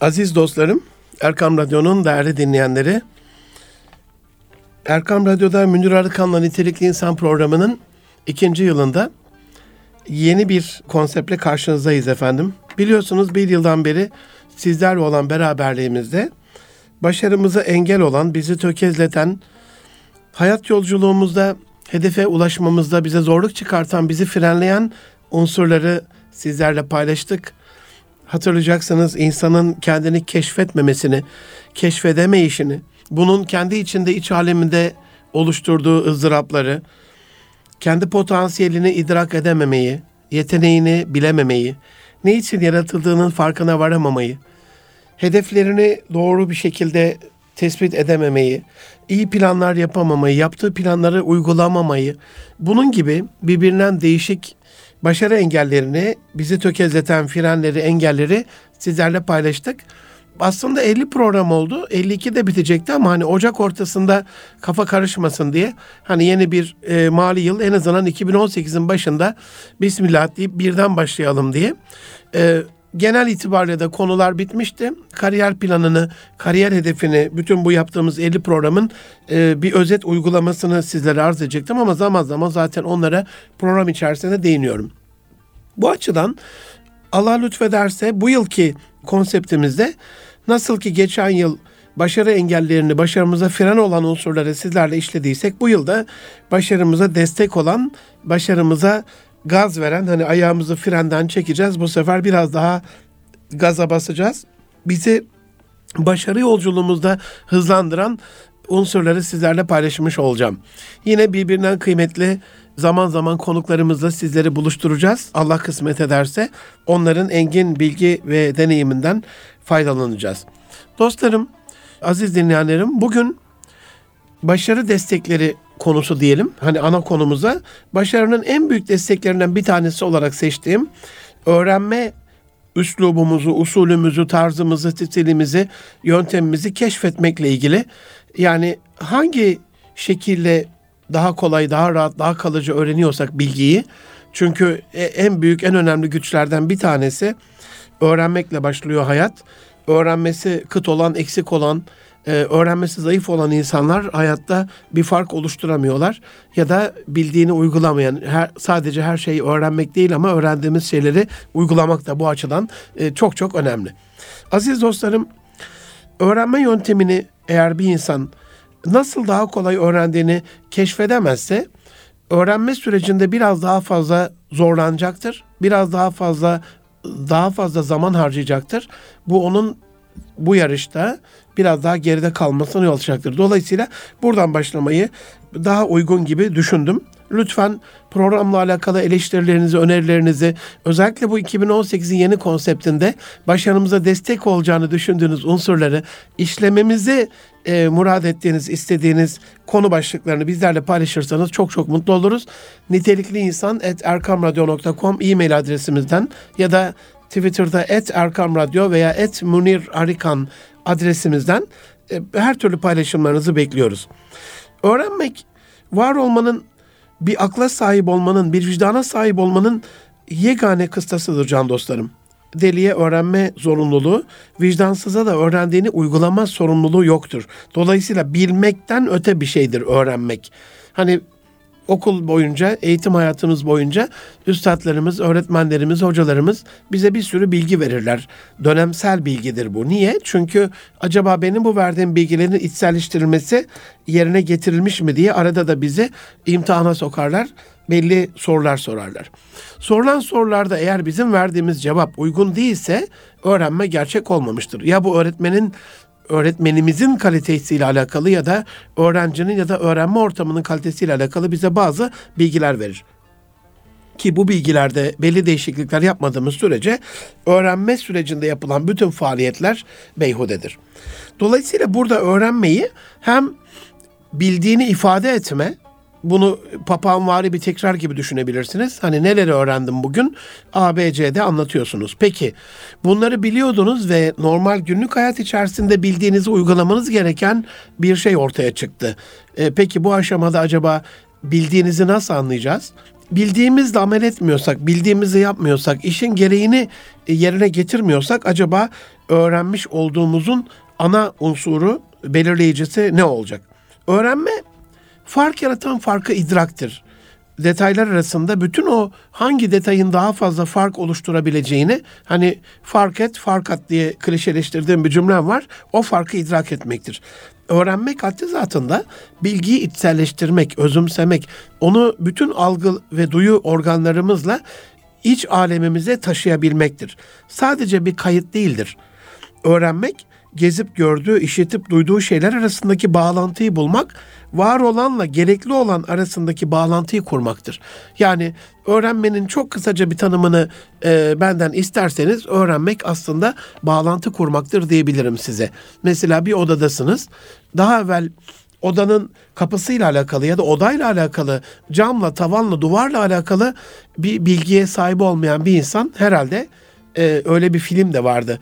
Aziz dostlarım, Erkam Radyo'nun değerli dinleyenleri, Erkam Radyo'da Münir Arıkan'la Nitelikli İnsan programının ikinci yılında yeni bir konseptle karşınızdayız efendim. Biliyorsunuz bir yıldan beri sizlerle olan beraberliğimizde başarımıza engel olan, bizi tökezleten, hayat yolculuğumuzda hedefe ulaşmamızda bize zorluk çıkartan, bizi frenleyen unsurları sizlerle paylaştık. Hatırlayacaksınız insanın kendini keşfetmemesini, keşfedemeyişini, bunun kendi içinde iç aleminde oluşturduğu ızdırapları, kendi potansiyelini idrak edememeyi, yeteneğini bilememeyi, ne için yaratıldığının farkına varamamayı, hedeflerini doğru bir şekilde tespit edememeyi, iyi planlar yapamamayı, yaptığı planları uygulamamayı, bunun gibi birbirinden değişik başarı engellerini, bizi tökezleten frenleri, engelleri sizlerle paylaştık. Aslında 50 program oldu. 52 de bitecekti ama hani Ocak ortasında kafa karışmasın diye hani yeni bir e, mali yıl en azından 2018'in başında Bismillah deyip birden başlayalım diye. E, genel itibariyle de konular bitmişti. Kariyer planını, kariyer hedefini, bütün bu yaptığımız 50 programın e, bir özet uygulamasını sizlere arz edecektim ama zaman zaman zaten onlara program içerisinde değiniyorum. Bu açıdan Allah lütfederse bu yılki konseptimizde nasıl ki geçen yıl başarı engellerini, başarımıza fren olan unsurları sizlerle işlediysek bu yılda başarımıza destek olan, başarımıza gaz veren hani ayağımızı frenden çekeceğiz. Bu sefer biraz daha gaza basacağız. Bizi başarı yolculuğumuzda hızlandıran unsurları sizlerle paylaşmış olacağım. Yine birbirinden kıymetli zaman zaman konuklarımızla sizleri buluşturacağız. Allah kısmet ederse onların engin bilgi ve deneyiminden faydalanacağız. Dostlarım, aziz dinleyenlerim bugün başarı destekleri konusu diyelim. Hani ana konumuza başarının en büyük desteklerinden bir tanesi olarak seçtiğim öğrenme üslubumuzu, usulümüzü, tarzımızı, stilimizi, yöntemimizi keşfetmekle ilgili. Yani hangi şekilde daha kolay, daha rahat, daha kalıcı öğreniyorsak bilgiyi. Çünkü e, en büyük, en önemli güçlerden bir tanesi öğrenmekle başlıyor hayat. Öğrenmesi kıt olan, eksik olan, e, öğrenmesi zayıf olan insanlar hayatta bir fark oluşturamıyorlar ya da bildiğini uygulamayan her, sadece her şeyi öğrenmek değil ama öğrendiğimiz şeyleri uygulamak da bu açıdan e, çok çok önemli. Aziz dostlarım öğrenme yöntemini eğer bir insan nasıl daha kolay öğrendiğini keşfedemezse öğrenme sürecinde biraz daha fazla zorlanacaktır. Biraz daha fazla daha fazla zaman harcayacaktır. Bu onun bu yarışta biraz daha geride kalmasına yol açacaktır. Dolayısıyla buradan başlamayı daha uygun gibi düşündüm. Lütfen programla alakalı eleştirilerinizi, önerilerinizi özellikle bu 2018'in yeni konseptinde başarımıza destek olacağını düşündüğünüz unsurları işlememizi e, murad ettiğiniz, istediğiniz konu başlıklarını bizlerle paylaşırsanız çok çok mutlu oluruz. Nitelikli insan et erkamradyo.com e-mail adresimizden ya da Twitter'da et Erkam veya et Munir Arikan adresimizden e, her türlü paylaşımlarınızı bekliyoruz. Öğrenmek, var olmanın, bir akla sahip olmanın, bir vicdana sahip olmanın yegane kıstasıdır can dostlarım. Deliye öğrenme zorunluluğu, vicdansıza da öğrendiğini uygulama sorumluluğu yoktur. Dolayısıyla bilmekten öte bir şeydir öğrenmek. Hani okul boyunca, eğitim hayatımız boyunca üstadlarımız, öğretmenlerimiz, hocalarımız bize bir sürü bilgi verirler. Dönemsel bilgidir bu. Niye? Çünkü acaba benim bu verdiğim bilgilerin içselleştirilmesi yerine getirilmiş mi diye arada da bizi imtihana sokarlar. Belli sorular sorarlar. Sorulan sorularda eğer bizim verdiğimiz cevap uygun değilse öğrenme gerçek olmamıştır. Ya bu öğretmenin öğretmenimizin kalitesiyle alakalı ya da öğrencinin ya da öğrenme ortamının kalitesiyle alakalı bize bazı bilgiler verir. Ki bu bilgilerde belli değişiklikler yapmadığımız sürece öğrenme sürecinde yapılan bütün faaliyetler beyhudedir. Dolayısıyla burada öğrenmeyi hem bildiğini ifade etme, bunu papağanvari bir tekrar gibi düşünebilirsiniz. Hani neleri öğrendim bugün? A, B, C'de anlatıyorsunuz. Peki bunları biliyordunuz ve normal günlük hayat içerisinde bildiğinizi uygulamanız gereken bir şey ortaya çıktı. E, peki bu aşamada acaba bildiğinizi nasıl anlayacağız? bildiğimizle amel etmiyorsak, bildiğimizi yapmıyorsak, işin gereğini e, yerine getirmiyorsak acaba öğrenmiş olduğumuzun ana unsuru, belirleyicisi ne olacak? Öğrenme fark yaratan farkı idraktır. Detaylar arasında bütün o hangi detayın daha fazla fark oluşturabileceğini hani fark et, fark at diye klişeleştirdiğim bir cümlem var. O farkı idrak etmektir. Öğrenmek haddi zatında bilgiyi içselleştirmek, özümsemek, onu bütün algı ve duyu organlarımızla iç alemimize taşıyabilmektir. Sadece bir kayıt değildir. Öğrenmek gezip gördüğü, işitip duyduğu şeyler arasındaki bağlantıyı bulmak, var olanla gerekli olan arasındaki bağlantıyı kurmaktır. Yani öğrenmenin çok kısaca bir tanımını e, benden isterseniz öğrenmek aslında bağlantı kurmaktır diyebilirim size. Mesela bir odadasınız. Daha evvel odanın kapısıyla alakalı ya da odayla alakalı, camla, tavanla, duvarla alakalı bir bilgiye sahip olmayan bir insan herhalde e, öyle bir film de vardı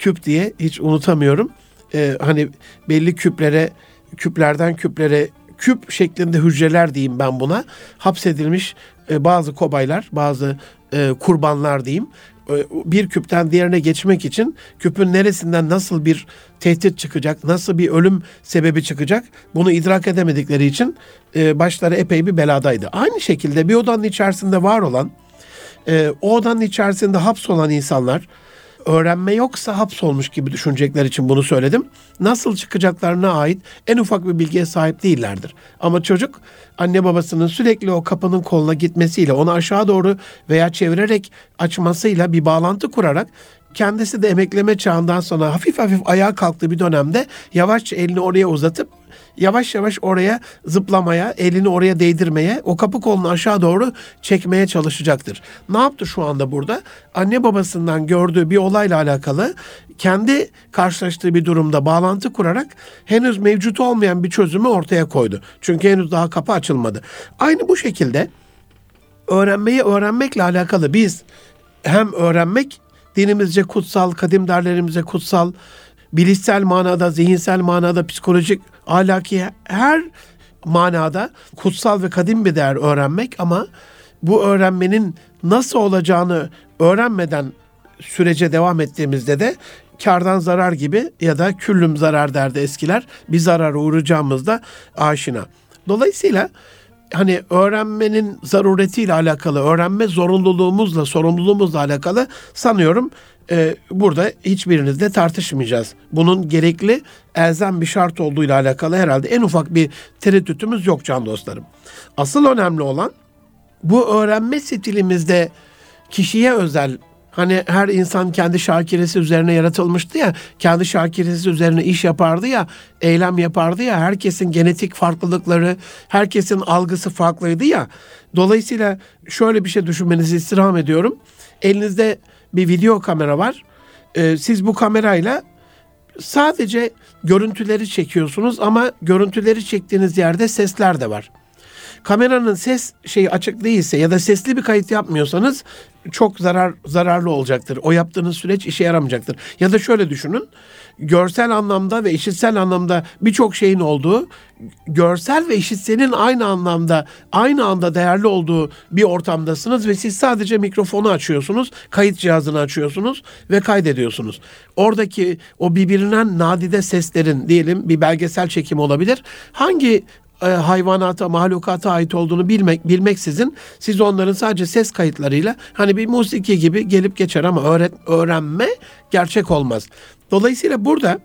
küp diye hiç unutamıyorum. Ee, hani belli küplere, küplerden küplere küp şeklinde hücreler diyeyim ben buna. Hapsedilmiş e, bazı kobaylar, bazı e, kurbanlar diyeyim. E, bir küpten diğerine geçmek için küpün neresinden nasıl bir tehdit çıkacak, nasıl bir ölüm sebebi çıkacak bunu idrak edemedikleri için başları epey bir beladaydı. Aynı şekilde bir odanın içerisinde var olan, o odanın içerisinde hapsolan insanlar, öğrenme yoksa hapsolmuş gibi düşünecekler için bunu söyledim. Nasıl çıkacaklarına ait en ufak bir bilgiye sahip değillerdir. Ama çocuk anne babasının sürekli o kapının koluna gitmesiyle onu aşağı doğru veya çevirerek açmasıyla bir bağlantı kurarak kendisi de emekleme çağından sonra hafif hafif ayağa kalktığı bir dönemde yavaşça elini oraya uzatıp yavaş yavaş oraya zıplamaya, elini oraya değdirmeye, o kapı kolunu aşağı doğru çekmeye çalışacaktır. Ne yaptı şu anda burada? Anne babasından gördüğü bir olayla alakalı kendi karşılaştığı bir durumda bağlantı kurarak henüz mevcut olmayan bir çözümü ortaya koydu. Çünkü henüz daha kapı açılmadı. Aynı bu şekilde öğrenmeyi öğrenmekle alakalı biz hem öğrenmek dinimizce kutsal, kadim derlerimize kutsal, bilişsel manada, zihinsel manada, psikolojik, ahlaki her manada kutsal ve kadim bir değer öğrenmek ama bu öğrenmenin nasıl olacağını öğrenmeden sürece devam ettiğimizde de kardan zarar gibi ya da küllüm zarar derdi eskiler bir zarara uğrayacağımızda aşina. Dolayısıyla hani öğrenmenin zaruretiyle alakalı, öğrenme zorunluluğumuzla, sorumluluğumuzla alakalı sanıyorum e, burada hiçbirinizle tartışmayacağız. Bunun gerekli elzem bir şart olduğuyla alakalı herhalde en ufak bir tereddütümüz yok can dostlarım. Asıl önemli olan bu öğrenme stilimizde kişiye özel Hani her insan kendi şakiresi üzerine yaratılmıştı ya, kendi şakiresi üzerine iş yapardı ya, eylem yapardı ya, herkesin genetik farklılıkları, herkesin algısı farklıydı ya. Dolayısıyla şöyle bir şey düşünmenizi istirham ediyorum. Elinizde bir video kamera var. Ee, siz bu kamerayla sadece görüntüleri çekiyorsunuz ama görüntüleri çektiğiniz yerde sesler de var kameranın ses şeyi açık değilse ya da sesli bir kayıt yapmıyorsanız çok zarar zararlı olacaktır. O yaptığınız süreç işe yaramayacaktır. Ya da şöyle düşünün. Görsel anlamda ve işitsel anlamda birçok şeyin olduğu, görsel ve işitsenin aynı anlamda, aynı anda değerli olduğu bir ortamdasınız ve siz sadece mikrofonu açıyorsunuz, kayıt cihazını açıyorsunuz ve kaydediyorsunuz. Oradaki o birbirinden nadide seslerin diyelim bir belgesel çekimi olabilir. Hangi e, hayvanata, mahlukata ait olduğunu bilmek bilmeksizin siz onların sadece ses kayıtlarıyla hani bir musiki gibi gelip geçer ama öğret, öğrenme gerçek olmaz. Dolayısıyla burada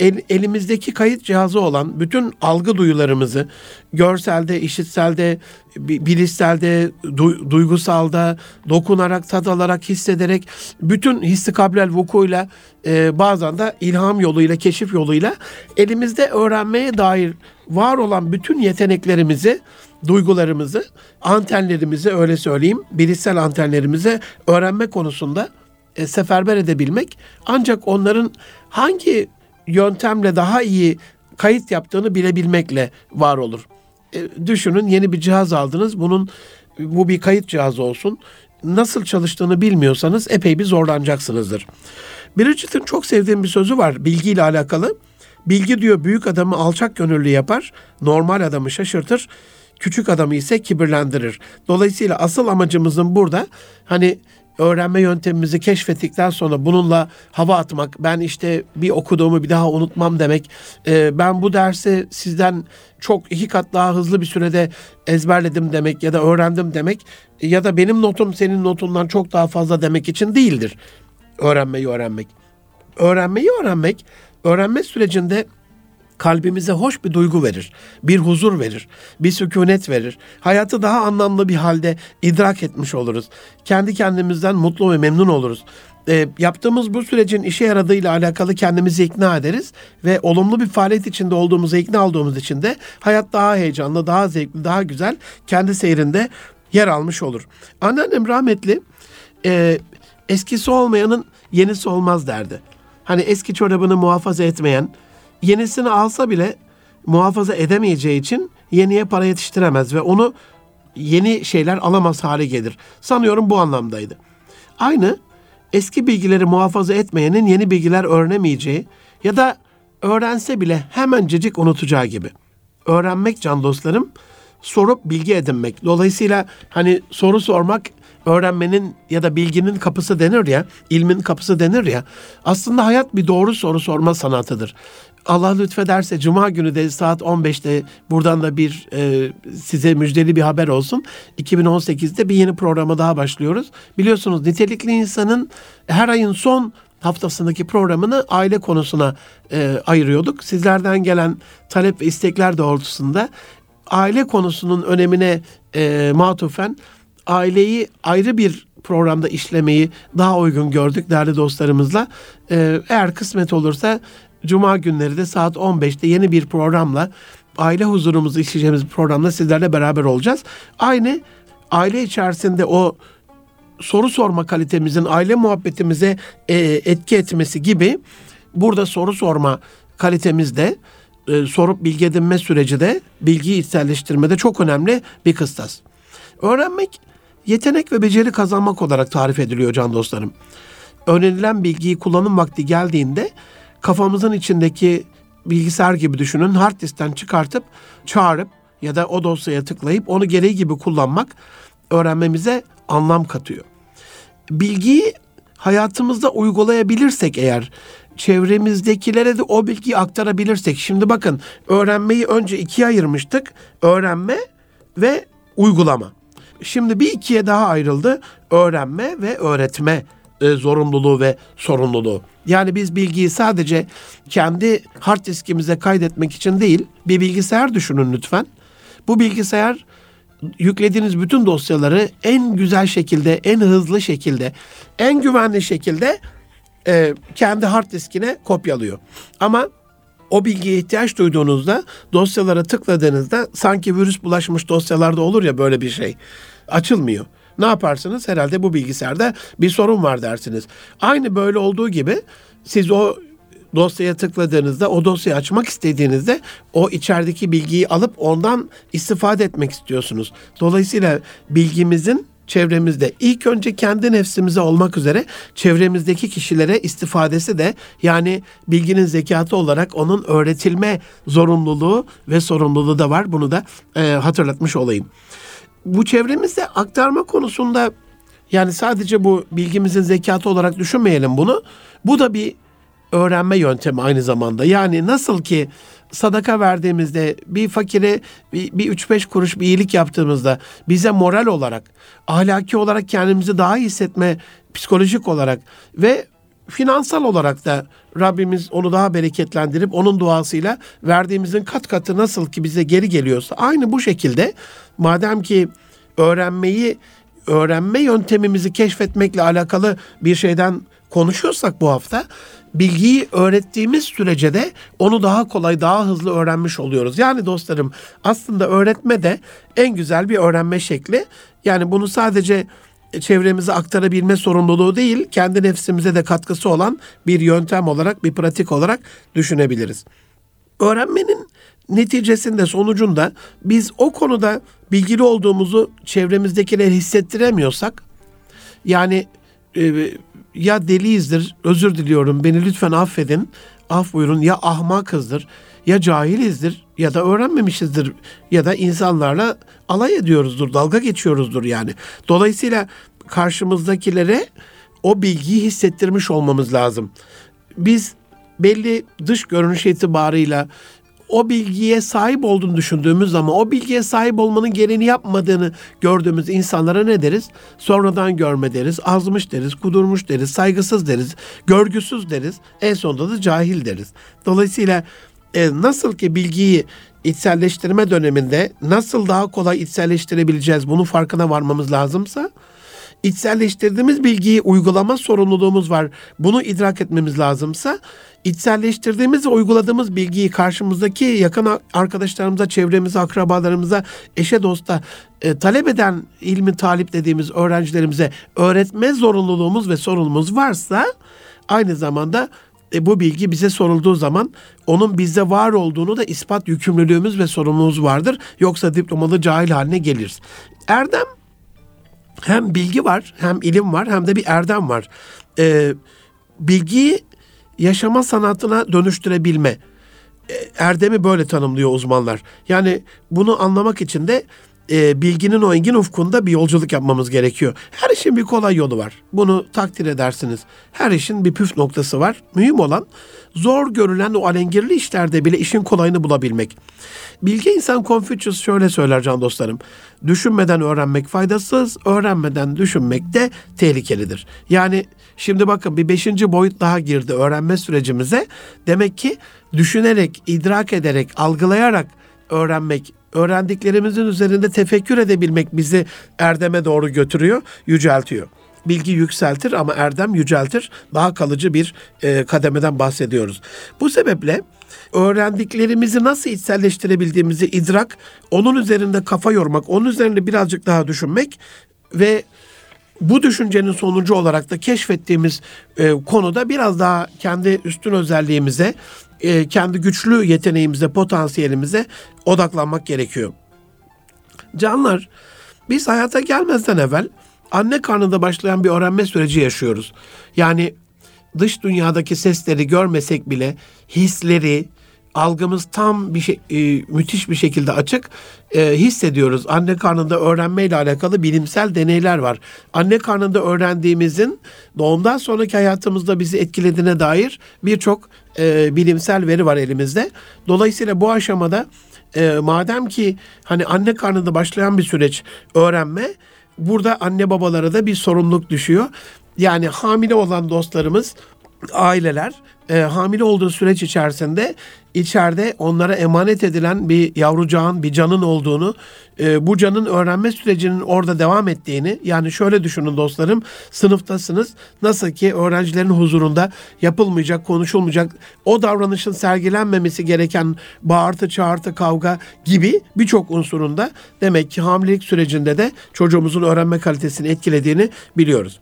el, elimizdeki kayıt cihazı olan bütün algı duyularımızı görselde, işitselde, bilişselde, du, duygusalda, dokunarak, tad alarak, hissederek bütün hissi kablel vukuyla e, bazen de ilham yoluyla, keşif yoluyla elimizde öğrenmeye dair var olan bütün yeteneklerimizi, duygularımızı, antenlerimizi öyle söyleyeyim, bilişsel antenlerimizi öğrenme konusunda e, seferber edebilmek ancak onların hangi yöntemle daha iyi kayıt yaptığını bilebilmekle var olur. E, düşünün yeni bir cihaz aldınız. Bunun bu bir kayıt cihazı olsun. Nasıl çalıştığını bilmiyorsanız epey bir zorlanacaksınızdır. Bridget'in çok sevdiğim bir sözü var bilgiyle alakalı. Bilgi diyor büyük adamı alçak gönüllü yapar, normal adamı şaşırtır. küçük adamı ise kibirlendirir. Dolayısıyla asıl amacımızın burada hani öğrenme yöntemimizi keşfettikten sonra bununla hava atmak, ben işte bir okuduğumu bir daha unutmam demek, e, ben bu dersi sizden çok iki kat daha hızlı bir sürede ezberledim demek ya da öğrendim demek ya da benim notum senin notundan çok daha fazla demek için değildir öğrenmeyi öğrenmek. Öğrenmeyi öğrenmek, öğrenme sürecinde kalbimize hoş bir duygu verir, bir huzur verir, bir sükunet verir. Hayatı daha anlamlı bir halde idrak etmiş oluruz. Kendi kendimizden mutlu ve memnun oluruz. E, yaptığımız bu sürecin işe yaradığıyla alakalı kendimizi ikna ederiz ve olumlu bir faaliyet içinde olduğumuzu ikna olduğumuz için de hayat daha heyecanlı, daha zevkli, daha güzel kendi seyrinde yer almış olur. Anneannem rahmetli e, eskisi olmayanın yenisi olmaz derdi. Hani eski çorabını muhafaza etmeyen, yenisini alsa bile muhafaza edemeyeceği için yeniye para yetiştiremez ve onu yeni şeyler alamaz hale gelir. Sanıyorum bu anlamdaydı. Aynı eski bilgileri muhafaza etmeyenin yeni bilgiler öğrenemeyeceği ya da öğrense bile hemencecik unutacağı gibi. Öğrenmek can dostlarım, sorup bilgi edinmek. Dolayısıyla hani soru sormak öğrenmenin ya da bilginin kapısı denir ya, ilmin kapısı denir ya. Aslında hayat bir doğru soru sorma sanatıdır. Allah lütfederse Cuma günü de saat 15'te buradan da bir e, size müjdeli bir haber olsun. 2018'de bir yeni programa daha başlıyoruz. Biliyorsunuz nitelikli insanın her ayın son haftasındaki programını aile konusuna e, ayırıyorduk. Sizlerden gelen talep ve istekler doğrultusunda aile konusunun önemine e, matufen aileyi ayrı bir programda işlemeyi daha uygun gördük değerli dostlarımızla. E, eğer kısmet olursa Cuma günleri de saat 15'te yeni bir programla aile huzurumuzu işleyeceğimiz bir programla sizlerle beraber olacağız. Aynı aile içerisinde o soru sorma kalitemizin aile muhabbetimize e, etki etmesi gibi burada soru sorma kalitemizde e, sorup bilgi edinme süreci de bilgiyi içselleştirmede çok önemli bir kıstas. Öğrenmek yetenek ve beceri kazanmak olarak tarif ediliyor can dostlarım. Öğrenilen bilgiyi kullanım vakti geldiğinde kafamızın içindeki bilgisayar gibi düşünün hard diskten çıkartıp çağırıp ya da o dosyaya tıklayıp onu gereği gibi kullanmak öğrenmemize anlam katıyor. Bilgiyi hayatımızda uygulayabilirsek eğer çevremizdekilere de o bilgiyi aktarabilirsek. Şimdi bakın öğrenmeyi önce ikiye ayırmıştık. Öğrenme ve uygulama. Şimdi bir ikiye daha ayrıldı. Öğrenme ve öğretme e, zorunluluğu ve sorumluluğu. Yani biz bilgiyi sadece kendi hard diskimize kaydetmek için değil, bir bilgisayar düşünün lütfen. Bu bilgisayar yüklediğiniz bütün dosyaları en güzel şekilde, en hızlı şekilde, en güvenli şekilde e, kendi hard diskine kopyalıyor. Ama o bilgiye ihtiyaç duyduğunuzda dosyalara tıkladığınızda sanki virüs bulaşmış dosyalarda olur ya böyle bir şey. Açılmıyor. Ne yaparsınız? Herhalde bu bilgisayarda bir sorun var dersiniz. Aynı böyle olduğu gibi siz o dosyaya tıkladığınızda o dosyayı açmak istediğinizde o içerideki bilgiyi alıp ondan istifade etmek istiyorsunuz. Dolayısıyla bilgimizin çevremizde ilk önce kendi nefsimize olmak üzere çevremizdeki kişilere istifadesi de yani bilginin zekatı olarak onun öğretilme zorunluluğu ve sorumluluğu da var. Bunu da e, hatırlatmış olayım. Bu çevremizde aktarma konusunda yani sadece bu bilgimizin zekatı olarak düşünmeyelim bunu. Bu da bir öğrenme yöntemi aynı zamanda. Yani nasıl ki sadaka verdiğimizde bir fakire bir, bir 3-5 kuruş bir iyilik yaptığımızda bize moral olarak, ahlaki olarak kendimizi daha iyi hissetme, psikolojik olarak ve finansal olarak da Rabbimiz onu daha bereketlendirip onun duasıyla verdiğimizin kat katı nasıl ki bize geri geliyorsa aynı bu şekilde madem ki öğrenmeyi öğrenme yöntemimizi keşfetmekle alakalı bir şeyden konuşuyorsak bu hafta bilgiyi öğrettiğimiz sürece de onu daha kolay, daha hızlı öğrenmiş oluyoruz. Yani dostlarım aslında öğretme de en güzel bir öğrenme şekli. Yani bunu sadece çevremize aktarabilme sorumluluğu değil, kendi nefsimize de katkısı olan bir yöntem olarak, bir pratik olarak düşünebiliriz. Öğrenmenin neticesinde, sonucunda biz o konuda bilgili olduğumuzu çevremizdekiler hissettiremiyorsak, yani e, ya deliyizdir, özür diliyorum, beni lütfen affedin, af buyurun, ya ahmakızdır, ya cahilizdir ya da öğrenmemişizdir ya da insanlarla alay ediyoruzdur, dalga geçiyoruzdur yani. Dolayısıyla karşımızdakilere o bilgiyi hissettirmiş olmamız lazım. Biz belli dış görünüş itibarıyla o bilgiye sahip olduğunu düşündüğümüz zaman o bilgiye sahip olmanın gereğini yapmadığını gördüğümüz insanlara ne deriz? Sonradan görme deriz, azmış deriz, kudurmuş deriz, saygısız deriz, görgüsüz deriz, en sonunda da cahil deriz. Dolayısıyla e, nasıl ki bilgiyi içselleştirme döneminde nasıl daha kolay içselleştirebileceğiz bunun farkına varmamız lazımsa içselleştirdiğimiz bilgiyi uygulama sorumluluğumuz var. Bunu idrak etmemiz lazımsa içselleştirdiğimiz ve uyguladığımız bilgiyi karşımızdaki yakın arkadaşlarımıza, çevremize, akrabalarımıza, eşe dosta e, talep eden ilmi talip dediğimiz öğrencilerimize öğretme zorunluluğumuz ve sorumluluğumuz varsa aynı zamanda e, bu bilgi bize sorulduğu zaman onun bizde var olduğunu da ispat yükümlülüğümüz ve sorumluluğumuz vardır. Yoksa diplomalı cahil haline geliriz. Erdem hem bilgi var, hem ilim var, hem de bir erdem var. Ee, bilgiyi yaşama sanatına dönüştürebilme. Ee, erdemi böyle tanımlıyor uzmanlar. Yani bunu anlamak için de e, bilginin o engin ufkunda bir yolculuk yapmamız gerekiyor. Her işin bir kolay yolu var. Bunu takdir edersiniz. Her işin bir püf noktası var. Mühim olan zor görülen o alengirli işlerde bile işin kolayını bulabilmek. Bilge insan Confucius şöyle söyler can dostlarım. Düşünmeden öğrenmek faydasız, öğrenmeden düşünmek de tehlikelidir. Yani şimdi bakın bir beşinci boyut daha girdi öğrenme sürecimize. Demek ki düşünerek, idrak ederek, algılayarak öğrenmek, öğrendiklerimizin üzerinde tefekkür edebilmek bizi erdeme doğru götürüyor, yüceltiyor. Bilgi yükseltir ama erdem yüceltir. Daha kalıcı bir e, kademeden bahsediyoruz. Bu sebeple öğrendiklerimizi nasıl içselleştirebildiğimizi idrak, onun üzerinde kafa yormak, onun üzerinde birazcık daha düşünmek ve bu düşüncenin sonucu olarak da keşfettiğimiz e, konuda biraz daha kendi üstün özelliğimize, e, kendi güçlü yeteneğimize, potansiyelimize odaklanmak gerekiyor. Canlar, biz hayata gelmezden evvel anne karnında başlayan bir öğrenme süreci yaşıyoruz. Yani dış dünyadaki sesleri görmesek bile hisleri, algımız tam bir şey, e, müthiş bir şekilde açık e, hissediyoruz. Anne karnında öğrenmeyle alakalı bilimsel deneyler var. Anne karnında öğrendiğimizin doğumdan sonraki hayatımızda bizi etkilediğine dair birçok e, bilimsel veri var elimizde. Dolayısıyla bu aşamada e, madem ki hani anne karnında başlayan bir süreç öğrenme burada anne babalara da bir sorumluluk düşüyor. Yani hamile olan dostlarımız aileler e, hamile olduğu süreç içerisinde içeride onlara emanet edilen bir yavrucağın, bir canın olduğunu, e, bu canın öğrenme sürecinin orada devam ettiğini, yani şöyle düşünün dostlarım, sınıftasınız, nasıl ki öğrencilerin huzurunda yapılmayacak, konuşulmayacak, o davranışın sergilenmemesi gereken bağırtı, çağırtı, kavga gibi birçok unsurunda demek ki hamilelik sürecinde de çocuğumuzun öğrenme kalitesini etkilediğini biliyoruz.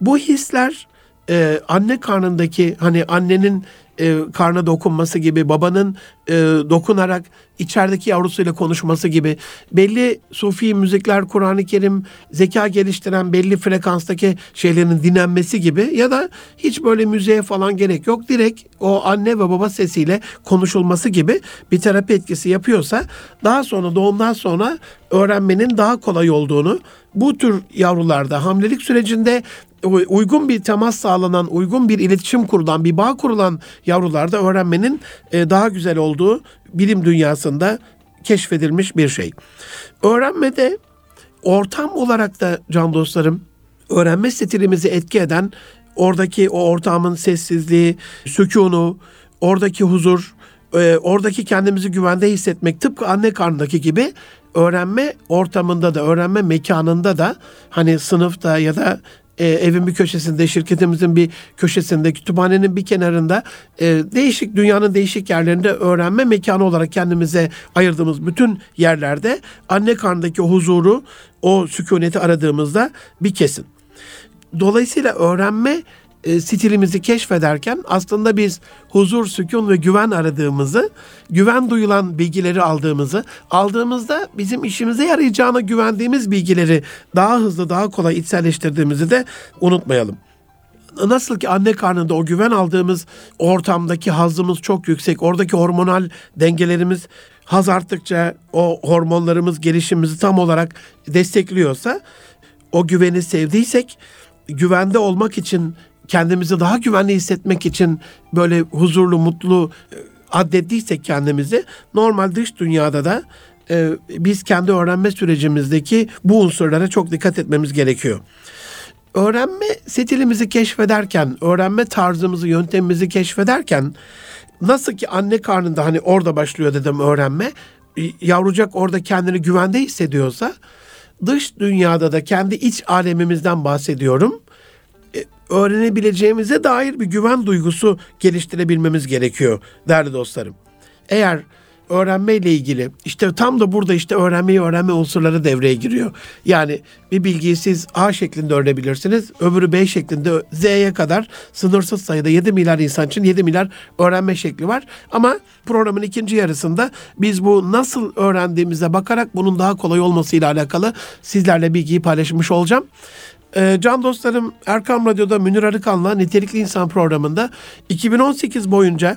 Bu hisler e, anne karnındaki hani annenin e, karnına dokunması gibi, babanın e, dokunarak içerideki yavrusuyla konuşması gibi belli sufi müzikler, Kur'an-ı Kerim, zeka geliştiren belli frekanstaki şeylerin dinlenmesi gibi ya da hiç böyle müziğe falan gerek yok. Direkt o anne ve baba sesiyle konuşulması gibi bir terapi etkisi yapıyorsa daha sonra doğumdan sonra öğrenmenin daha kolay olduğunu bu tür yavrularda hamilelik sürecinde uygun bir temas sağlanan, uygun bir iletişim kurulan, bir bağ kurulan yavrularda öğrenmenin e, daha güzel olduğu bilim dünyasında keşfedilmiş bir şey. Öğrenmede ortam olarak da can dostlarım öğrenme stilimizi etki eden oradaki o ortamın sessizliği, sükunu, oradaki huzur, e, oradaki kendimizi güvende hissetmek tıpkı anne karnındaki gibi öğrenme ortamında da öğrenme mekanında da hani sınıfta ya da e, evin bir köşesinde, şirketimizin bir köşesinde, kütüphanenin bir kenarında e, değişik dünyanın değişik yerlerinde öğrenme mekanı olarak kendimize ayırdığımız bütün yerlerde anne karnındaki huzuru, o sükuneti aradığımızda bir kesin. Dolayısıyla öğrenme e, stilimizi keşfederken aslında biz huzur, sükun ve güven aradığımızı, güven duyulan bilgileri aldığımızı, aldığımızda bizim işimize yarayacağına güvendiğimiz bilgileri daha hızlı, daha kolay içselleştirdiğimizi de unutmayalım. nasıl ki anne karnında o güven aldığımız ortamdaki hazımız çok yüksek. Oradaki hormonal dengelerimiz haz arttıkça o hormonlarımız gelişimimizi tam olarak destekliyorsa o güveni sevdiysek güvende olmak için kendimizi daha güvenli hissetmek için böyle huzurlu, mutlu e, addettiysek kendimizi normal dış dünyada da e, biz kendi öğrenme sürecimizdeki bu unsurlara çok dikkat etmemiz gerekiyor. Öğrenme stilimizi keşfederken, öğrenme tarzımızı, yöntemimizi keşfederken nasıl ki anne karnında hani orada başlıyor dedim öğrenme. Yavrucak orada kendini güvende hissediyorsa dış dünyada da kendi iç alemimizden bahsediyorum. E, öğrenebileceğimize dair bir güven duygusu geliştirebilmemiz gerekiyor değerli dostlarım. Eğer öğrenmeyle ilgili işte tam da burada işte öğrenmeyi öğrenme unsurları devreye giriyor. Yani bir bilgiyi siz A şeklinde öğrenebilirsiniz. Öbürü B şeklinde Z'ye kadar sınırsız sayıda 7 milyar insan için 7 milyar öğrenme şekli var. Ama programın ikinci yarısında biz bu nasıl öğrendiğimize bakarak bunun daha kolay olmasıyla alakalı sizlerle bilgiyi paylaşmış olacağım. Ee, can dostlarım Erkam Radyo'da Münir Arıkan'la Nitelikli İnsan programında 2018 boyunca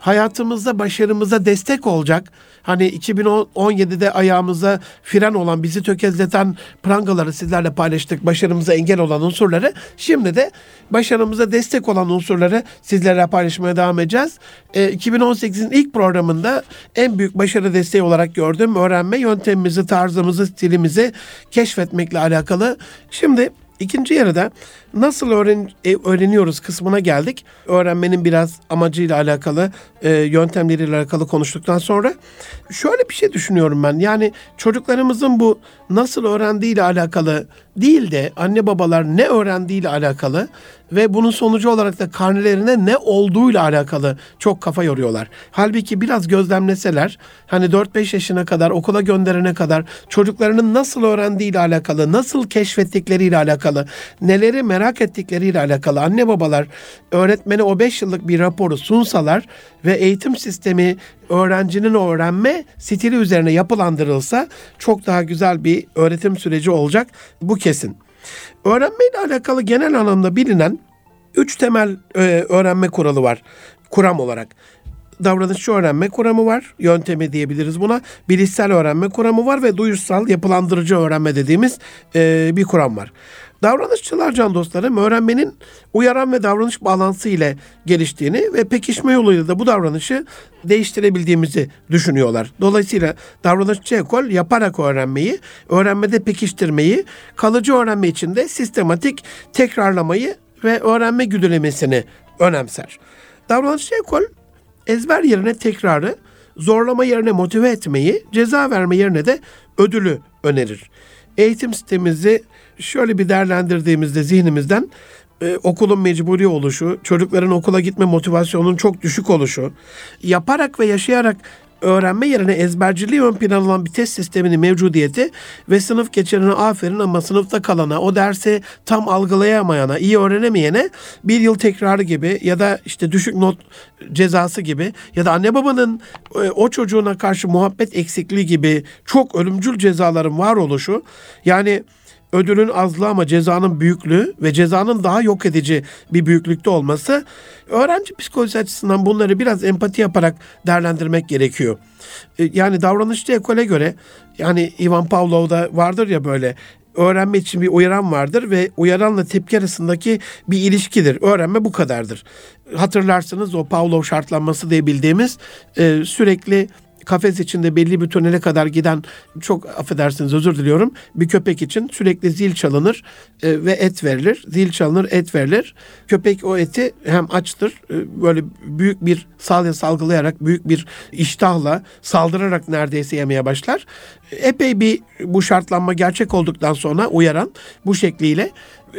hayatımızda başarımıza destek olacak. Hani 2017'de ayağımıza fren olan, bizi tökezleten prangaları sizlerle paylaştık. Başarımıza engel olan unsurları. Şimdi de başarımıza destek olan unsurları sizlerle paylaşmaya devam edeceğiz. E, 2018'in ilk programında en büyük başarı desteği olarak gördüğüm öğrenme yöntemimizi, tarzımızı, stilimizi keşfetmekle alakalı. Şimdi İkinci yarıda nasıl öğren, e, öğreniyoruz kısmına geldik. Öğrenmenin biraz amacıyla alakalı, e, yöntemleriyle alakalı konuştuktan sonra şöyle bir şey düşünüyorum ben. Yani çocuklarımızın bu nasıl öğrendiğiyle alakalı değil de anne babalar ne öğrendiğiyle alakalı ve bunun sonucu olarak da karnelerine ne olduğuyla alakalı çok kafa yoruyorlar. Halbuki biraz gözlemleseler hani 4-5 yaşına kadar okula gönderene kadar çocuklarının nasıl öğrendiğiyle alakalı, nasıl keşfettikleriyle alakalı, neleri merak ettikleriyle alakalı anne babalar öğretmene o 5 yıllık bir raporu sunsalar ve eğitim sistemi öğrencinin öğrenme stili üzerine yapılandırılsa çok daha güzel bir öğretim süreci olacak. Bu kesin. Öğrenmeyle alakalı genel anlamda bilinen üç temel e, öğrenme kuralı var kuram olarak. Davranışçı öğrenme kuramı var, yöntemi diyebiliriz buna. Bilişsel öğrenme kuramı var ve duyuşsal yapılandırıcı öğrenme dediğimiz e, bir kuram var. Davranışçılar can dostlarım öğrenmenin uyaran ve davranış bağlantısı ile geliştiğini ve pekişme yoluyla da bu davranışı değiştirebildiğimizi düşünüyorlar. Dolayısıyla davranışçı ekol yaparak öğrenmeyi, öğrenmede pekiştirmeyi, kalıcı öğrenme için de sistematik tekrarlamayı ve öğrenme güdülemesini önemser. Davranışçı ekol ezber yerine tekrarı, zorlama yerine motive etmeyi, ceza verme yerine de ödülü önerir. Eğitim sistemimizi şöyle bir değerlendirdiğimizde zihnimizden e, okulun mecburi oluşu, çocukların okula gitme motivasyonunun çok düşük oluşu, yaparak ve yaşayarak öğrenme yerine ezberciliği ön plana alan bir test sisteminin mevcudiyeti ve sınıf geçirene aferin ama sınıfta kalana, o dersi tam algılayamayana, iyi öğrenemeyene bir yıl tekrarı gibi ya da işte düşük not cezası gibi ya da anne babanın e, o çocuğuna karşı muhabbet eksikliği gibi çok ölümcül cezaların var oluşu yani ödülün azlığı ama cezanın büyüklüğü ve cezanın daha yok edici bir büyüklükte olması öğrenci psikolojisi açısından bunları biraz empati yaparak değerlendirmek gerekiyor. E, yani davranışçı ekole göre yani Ivan Pavlov'da vardır ya böyle öğrenme için bir uyaran vardır ve uyaranla tepki arasındaki bir ilişkidir. Öğrenme bu kadardır. Hatırlarsınız o Pavlov şartlanması diye bildiğimiz e, sürekli kafes içinde belli bir tünele kadar giden çok affedersiniz özür diliyorum bir köpek için sürekli zil çalınır e, ve et verilir. Zil çalınır et verilir. Köpek o eti hem açtır e, böyle büyük bir salya salgılayarak büyük bir iştahla saldırarak neredeyse yemeye başlar. Epey bir bu şartlanma gerçek olduktan sonra uyaran bu şekliyle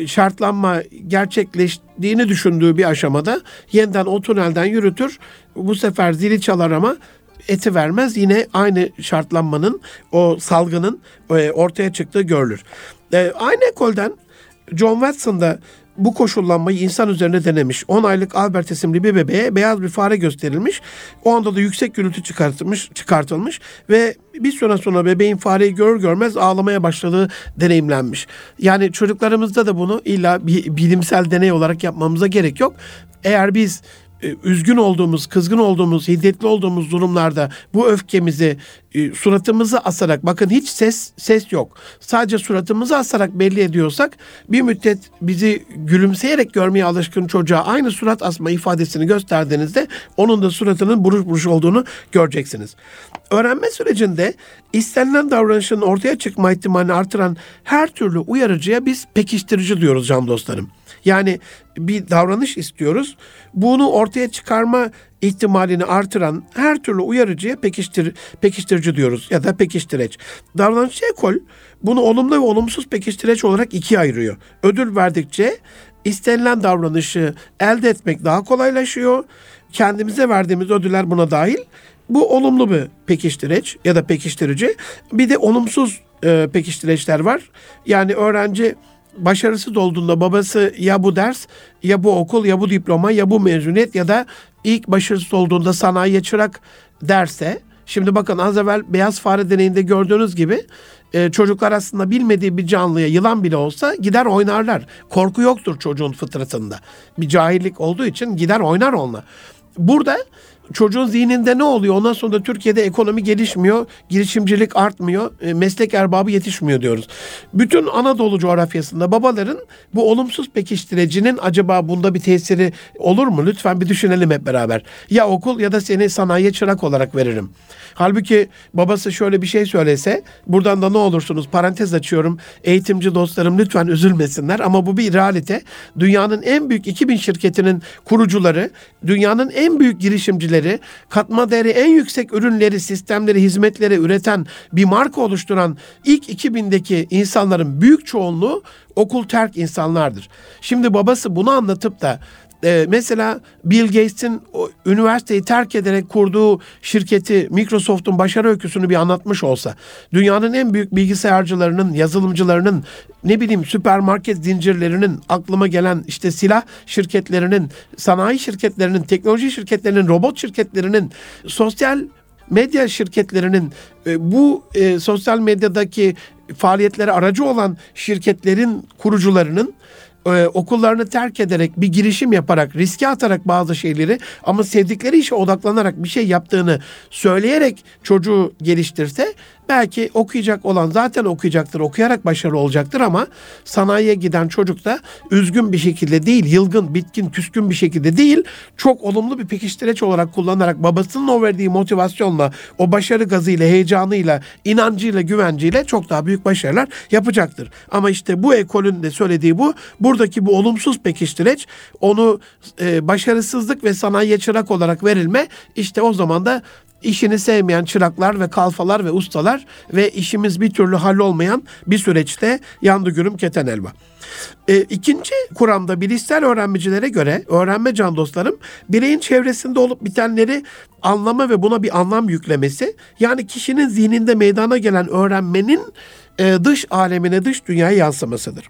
şartlanma gerçekleştiğini düşündüğü bir aşamada yeniden o tünelden yürütür. Bu sefer zili çalar ama eti vermez. Yine aynı şartlanmanın, o salgının e, ortaya çıktığı görülür. E, aynı ekolden John Watson da bu koşullanmayı insan üzerine denemiş. 10 aylık Albert isimli bir bebeğe beyaz bir fare gösterilmiş. O anda da yüksek gürültü çıkartılmış, çıkartılmış ve bir süre sonra bebeğin fareyi görür görmez ağlamaya başladığı deneyimlenmiş. Yani çocuklarımızda da bunu illa bir bilimsel deney olarak yapmamıza gerek yok. Eğer biz üzgün olduğumuz, kızgın olduğumuz, hiddetli olduğumuz durumlarda bu öfkemizi e, suratımızı asarak bakın hiç ses ses yok. Sadece suratımızı asarak belli ediyorsak bir müddet bizi gülümseyerek görmeye alışkın çocuğa aynı surat asma ifadesini gösterdiğinizde onun da suratının buruş buruş olduğunu göreceksiniz. Öğrenme sürecinde istenilen davranışın ortaya çıkma ihtimalini artıran her türlü uyarıcıya biz pekiştirici diyoruz can dostlarım. Yani bir davranış istiyoruz. Bunu ortaya çıkarma ihtimalini artıran her türlü uyarıcıya pekiştir, pekiştirici diyoruz ya da pekiştireç. Davranışçı ekol bunu olumlu ve olumsuz pekiştireç olarak ikiye ayırıyor. Ödül verdikçe istenilen davranışı elde etmek daha kolaylaşıyor. Kendimize verdiğimiz ödüller buna dahil. Bu olumlu bir pekiştireç ya da pekiştirici. Bir de olumsuz e, pekiştireçler var. Yani öğrenci başarısız olduğunda babası ya bu ders ya bu okul ya bu diploma ya bu mezuniyet ya da ilk başarısız olduğunda sanayiye çırak derse şimdi bakın az evvel beyaz fare deneyinde gördüğünüz gibi e, çocuklar aslında bilmediği bir canlıya yılan bile olsa gider oynarlar. Korku yoktur çocuğun fıtratında. Bir cahillik olduğu için gider oynar onunla. Burada çocuğun zihninde ne oluyor? Ondan sonra da Türkiye'de ekonomi gelişmiyor, girişimcilik artmıyor, e, meslek erbabı yetişmiyor diyoruz. Bütün Anadolu coğrafyasında babaların bu olumsuz pekiştirecinin acaba bunda bir tesiri olur mu? Lütfen bir düşünelim hep beraber. Ya okul ya da seni sanayiye çırak olarak veririm. Halbuki babası şöyle bir şey söylese, buradan da ne olursunuz parantez açıyorum. Eğitimci dostlarım lütfen üzülmesinler ama bu bir realite. Dünyanın en büyük 2000 şirketinin kurucuları, dünyanın en büyük girişimcileri, katma değeri en yüksek ürünleri, sistemleri, hizmetleri üreten bir marka oluşturan ilk 2000'deki insanların büyük çoğunluğu okul terk insanlardır. Şimdi babası bunu anlatıp da e, mesela Bill Gates'in üniversiteyi terk ederek kurduğu şirketi Microsoft'un başarı öyküsünü bir anlatmış olsa, dünyanın en büyük bilgisayarcılarının, yazılımcılarının, ne bileyim süpermarket zincirlerinin, aklıma gelen işte silah şirketlerinin, sanayi şirketlerinin, teknoloji şirketlerinin, robot şirketlerinin, sosyal medya şirketlerinin e, bu e, sosyal medyadaki faaliyetlere aracı olan şirketlerin kurucularının e, okullarını terk ederek bir girişim yaparak riske atarak bazı şeyleri ama sevdikleri işe odaklanarak bir şey yaptığını söyleyerek çocuğu geliştirse belki okuyacak olan zaten okuyacaktır, okuyarak başarılı olacaktır ama sanayiye giden çocuk da üzgün bir şekilde değil, yılgın, bitkin, küskün bir şekilde değil, çok olumlu bir pekiştireç olarak kullanarak babasının o verdiği motivasyonla, o başarı gazıyla, heyecanıyla, inancıyla, güvenciyle çok daha büyük başarılar yapacaktır. Ama işte bu ekolün de söylediği bu. Buradaki bu olumsuz pekiştireç onu e, başarısızlık ve sanayiye çırak olarak verilme işte o zaman da işini sevmeyen çıraklar ve kalfalar ve ustalar ve işimiz bir türlü hallolmayan bir süreçte yandı gürüm keten elma. E, ikinci kuramda bilişsel öğrenmecilere göre öğrenme can dostlarım bireyin çevresinde olup bitenleri anlama ve buna bir anlam yüklemesi yani kişinin zihninde meydana gelen öğrenmenin e, dış alemine dış dünyaya yansımasıdır.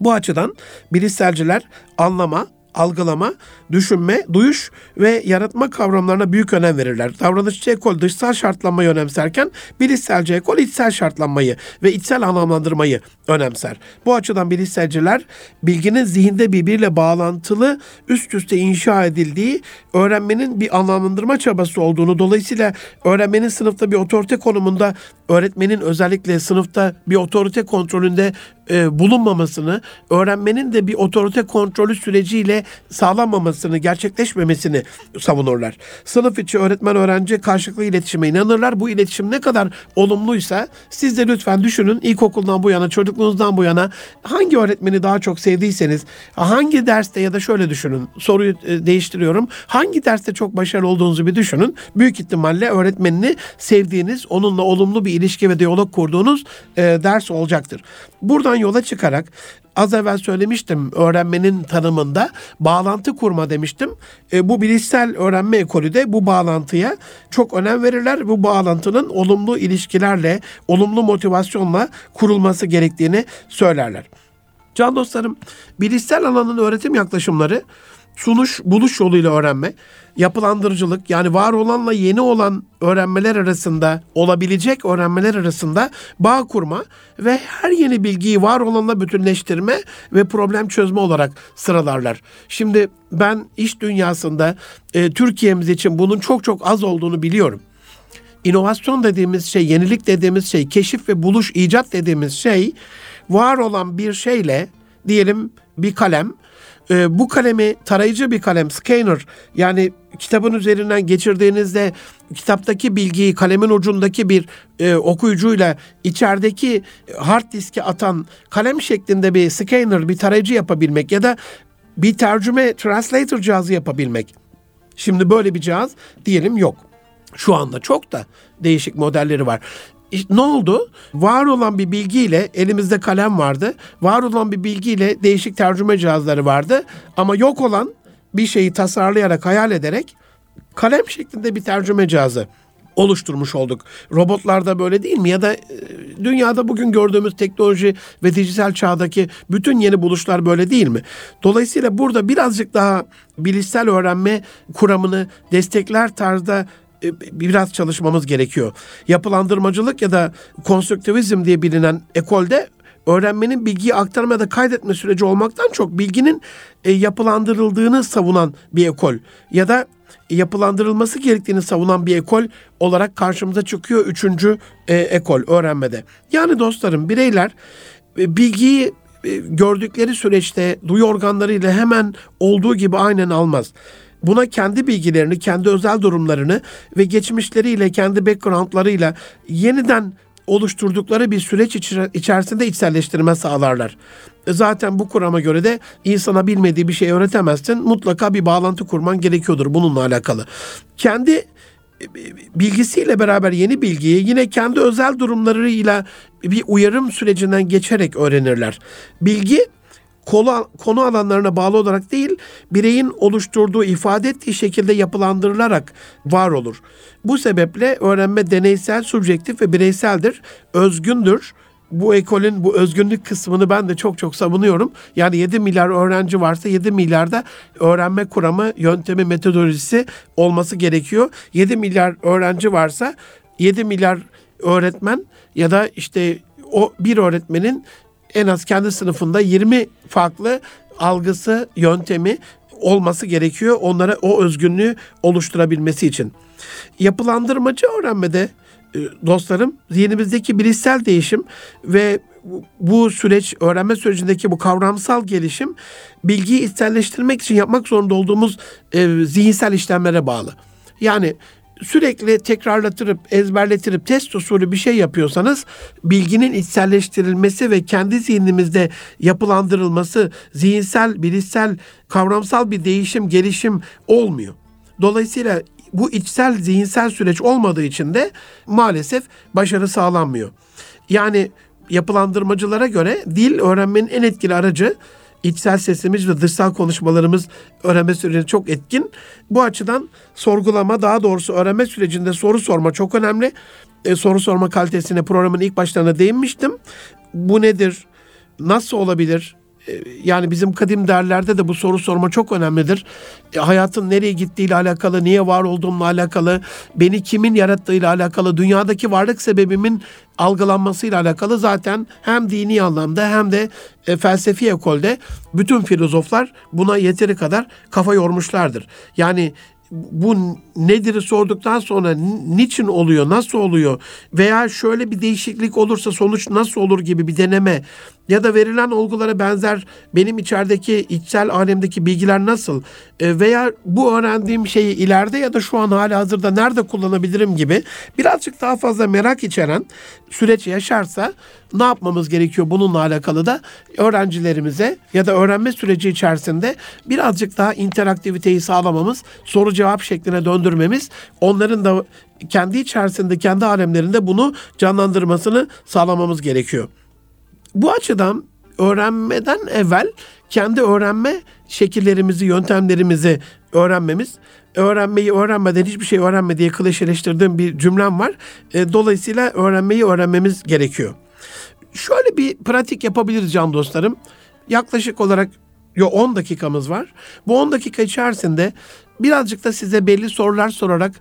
Bu açıdan bilişselciler anlama, algılama, düşünme, duyuş ve yaratma kavramlarına büyük önem verirler. Davranışçı ekol dışsal şartlanmayı önemserken bilişselci ekol içsel şartlanmayı ve içsel anlamlandırmayı önemser. Bu açıdan bilişselciler bilginin zihinde birbiriyle bağlantılı üst üste inşa edildiği öğrenmenin bir anlamlandırma çabası olduğunu dolayısıyla öğrenmenin sınıfta bir otorite konumunda öğretmenin özellikle sınıfta bir otorite kontrolünde e, bulunmamasını, öğrenmenin de bir otorite kontrolü süreciyle sağlanmamasını, gerçekleşmemesini savunurlar. Sınıf içi öğretmen öğrenci karşılıklı iletişime inanırlar. Bu iletişim ne kadar olumluysa siz de lütfen düşünün ilkokuldan bu yana, çocukluğunuzdan bu yana hangi öğretmeni daha çok sevdiyseniz, hangi derste ya da şöyle düşünün, soruyu e, değiştiriyorum. Hangi derste çok başarılı olduğunuzu bir düşünün. Büyük ihtimalle öğretmenini sevdiğiniz, onunla olumlu bir ilişki ve diyalog kurduğunuz e, ders olacaktır. Buradan yola çıkarak az evvel söylemiştim öğrenmenin tanımında bağlantı kurma demiştim. E, bu bilişsel öğrenme ekolü de bu bağlantıya çok önem verirler. Bu bağlantının olumlu ilişkilerle, olumlu motivasyonla kurulması gerektiğini söylerler. Can dostlarım, bilişsel alanın öğretim yaklaşımları sunuş, buluş yoluyla öğrenme, yapılandırıcılık yani var olanla yeni olan öğrenmeler arasında olabilecek öğrenmeler arasında bağ kurma ve her yeni bilgiyi var olanla bütünleştirme ve problem çözme olarak sıralarlar. Şimdi ben iş dünyasında e, Türkiye'miz için bunun çok çok az olduğunu biliyorum. İnovasyon dediğimiz şey, yenilik dediğimiz şey, keşif ve buluş, icat dediğimiz şey var olan bir şeyle diyelim bir kalem e, bu kalemi tarayıcı bir kalem scanner yani kitabın üzerinden geçirdiğinizde kitaptaki bilgiyi kalemin ucundaki bir e, okuyucuyla içerideki hard diske atan kalem şeklinde bir scanner bir tarayıcı yapabilmek ya da bir tercüme translator cihazı yapabilmek. Şimdi böyle bir cihaz diyelim yok. Şu anda çok da değişik modelleri var. Ne oldu? Var olan bir bilgiyle elimizde kalem vardı. Var olan bir bilgiyle değişik tercüme cihazları vardı. Ama yok olan bir şeyi tasarlayarak, hayal ederek kalem şeklinde bir tercüme cihazı oluşturmuş olduk. Robotlarda böyle değil mi? Ya da e, dünyada bugün gördüğümüz teknoloji ve dijital çağdaki bütün yeni buluşlar böyle değil mi? Dolayısıyla burada birazcık daha bilişsel öğrenme kuramını destekler tarzda biraz çalışmamız gerekiyor. Yapılandırmacılık ya da konstruktivizm diye bilinen ekolde öğrenmenin bilgiyi aktarma ya da kaydetme süreci olmaktan çok bilginin e, yapılandırıldığını savunan bir ekol ya da yapılandırılması gerektiğini savunan bir ekol olarak karşımıza çıkıyor üçüncü e, ekol öğrenmede. Yani dostlarım bireyler e, bilgiyi e, gördükleri süreçte duyu organlarıyla hemen olduğu gibi aynen almaz. Buna kendi bilgilerini, kendi özel durumlarını ve geçmişleriyle, kendi backgroundlarıyla yeniden oluşturdukları bir süreç içerisinde içselleştirme sağlarlar. Zaten bu kurama göre de insana bilmediği bir şey öğretemezsin. Mutlaka bir bağlantı kurman gerekiyordur bununla alakalı. Kendi e, bilgisiyle beraber yeni bilgiyi yine kendi özel durumlarıyla bir uyarım sürecinden geçerek öğrenirler. Bilgi konu, alanlarına bağlı olarak değil, bireyin oluşturduğu, ifade ettiği şekilde yapılandırılarak var olur. Bu sebeple öğrenme deneysel, subjektif ve bireyseldir, özgündür. Bu ekolün bu özgünlük kısmını ben de çok çok savunuyorum. Yani 7 milyar öğrenci varsa 7 milyarda öğrenme kuramı, yöntemi, metodolojisi olması gerekiyor. 7 milyar öğrenci varsa 7 milyar öğretmen ya da işte o bir öğretmenin en az kendi sınıfında 20 farklı algısı, yöntemi olması gerekiyor onlara o özgünlüğü oluşturabilmesi için. Yapılandırmacı öğrenmede e, dostlarım zihnimizdeki bilişsel değişim ve bu süreç öğrenme sürecindeki bu kavramsal gelişim bilgiyi içselleştirmek için yapmak zorunda olduğumuz e, zihinsel işlemlere bağlı. Yani sürekli tekrarlatırıp ezberletirip test usulü bir şey yapıyorsanız bilginin içselleştirilmesi ve kendi zihnimizde yapılandırılması zihinsel, bilişsel, kavramsal bir değişim, gelişim olmuyor. Dolayısıyla bu içsel zihinsel süreç olmadığı için de maalesef başarı sağlanmıyor. Yani yapılandırmacılara göre dil öğrenmenin en etkili aracı içsel sesimiz ve dışsal konuşmalarımız öğrenme sürecinde çok etkin. Bu açıdan sorgulama daha doğrusu öğrenme sürecinde soru sorma çok önemli. E, soru sorma kalitesine programın ilk başlarına değinmiştim. Bu nedir? Nasıl olabilir? E, yani bizim kadim derlerde de bu soru sorma çok önemlidir. E, hayatın nereye gittiğiyle alakalı, niye var olduğumla alakalı, beni kimin yarattığıyla alakalı, dünyadaki varlık sebebimin algılanmasıyla alakalı zaten hem dini anlamda hem de e, felsefi ekolde bütün filozoflar buna yeteri kadar kafa yormuşlardır. Yani bu nedir sorduktan sonra niçin oluyor, nasıl oluyor veya şöyle bir değişiklik olursa sonuç nasıl olur gibi bir deneme ya da verilen olgulara benzer benim içerideki içsel alemdeki bilgiler nasıl e, veya bu öğrendiğim şeyi ileride ya da şu an hala hazırda nerede kullanabilirim gibi birazcık daha fazla merak içeren süreç yaşarsa ne yapmamız gerekiyor bununla alakalı da öğrencilerimize ya da öğrenme süreci içerisinde birazcık daha interaktiviteyi sağlamamız, soru cevap şekline döndürmemiz, onların da kendi içerisinde, kendi alemlerinde bunu canlandırmasını sağlamamız gerekiyor. Bu açıdan öğrenmeden evvel kendi öğrenme şekillerimizi, yöntemlerimizi öğrenmemiz, öğrenmeyi öğrenmeden hiçbir şey öğrenme diye klişeleştirdiğim bir cümlem var. E, dolayısıyla öğrenmeyi öğrenmemiz gerekiyor. Şöyle bir pratik yapabiliriz can dostlarım. yaklaşık olarak yo 10 dakikamız var. Bu 10 dakika içerisinde birazcık da size belli sorular sorarak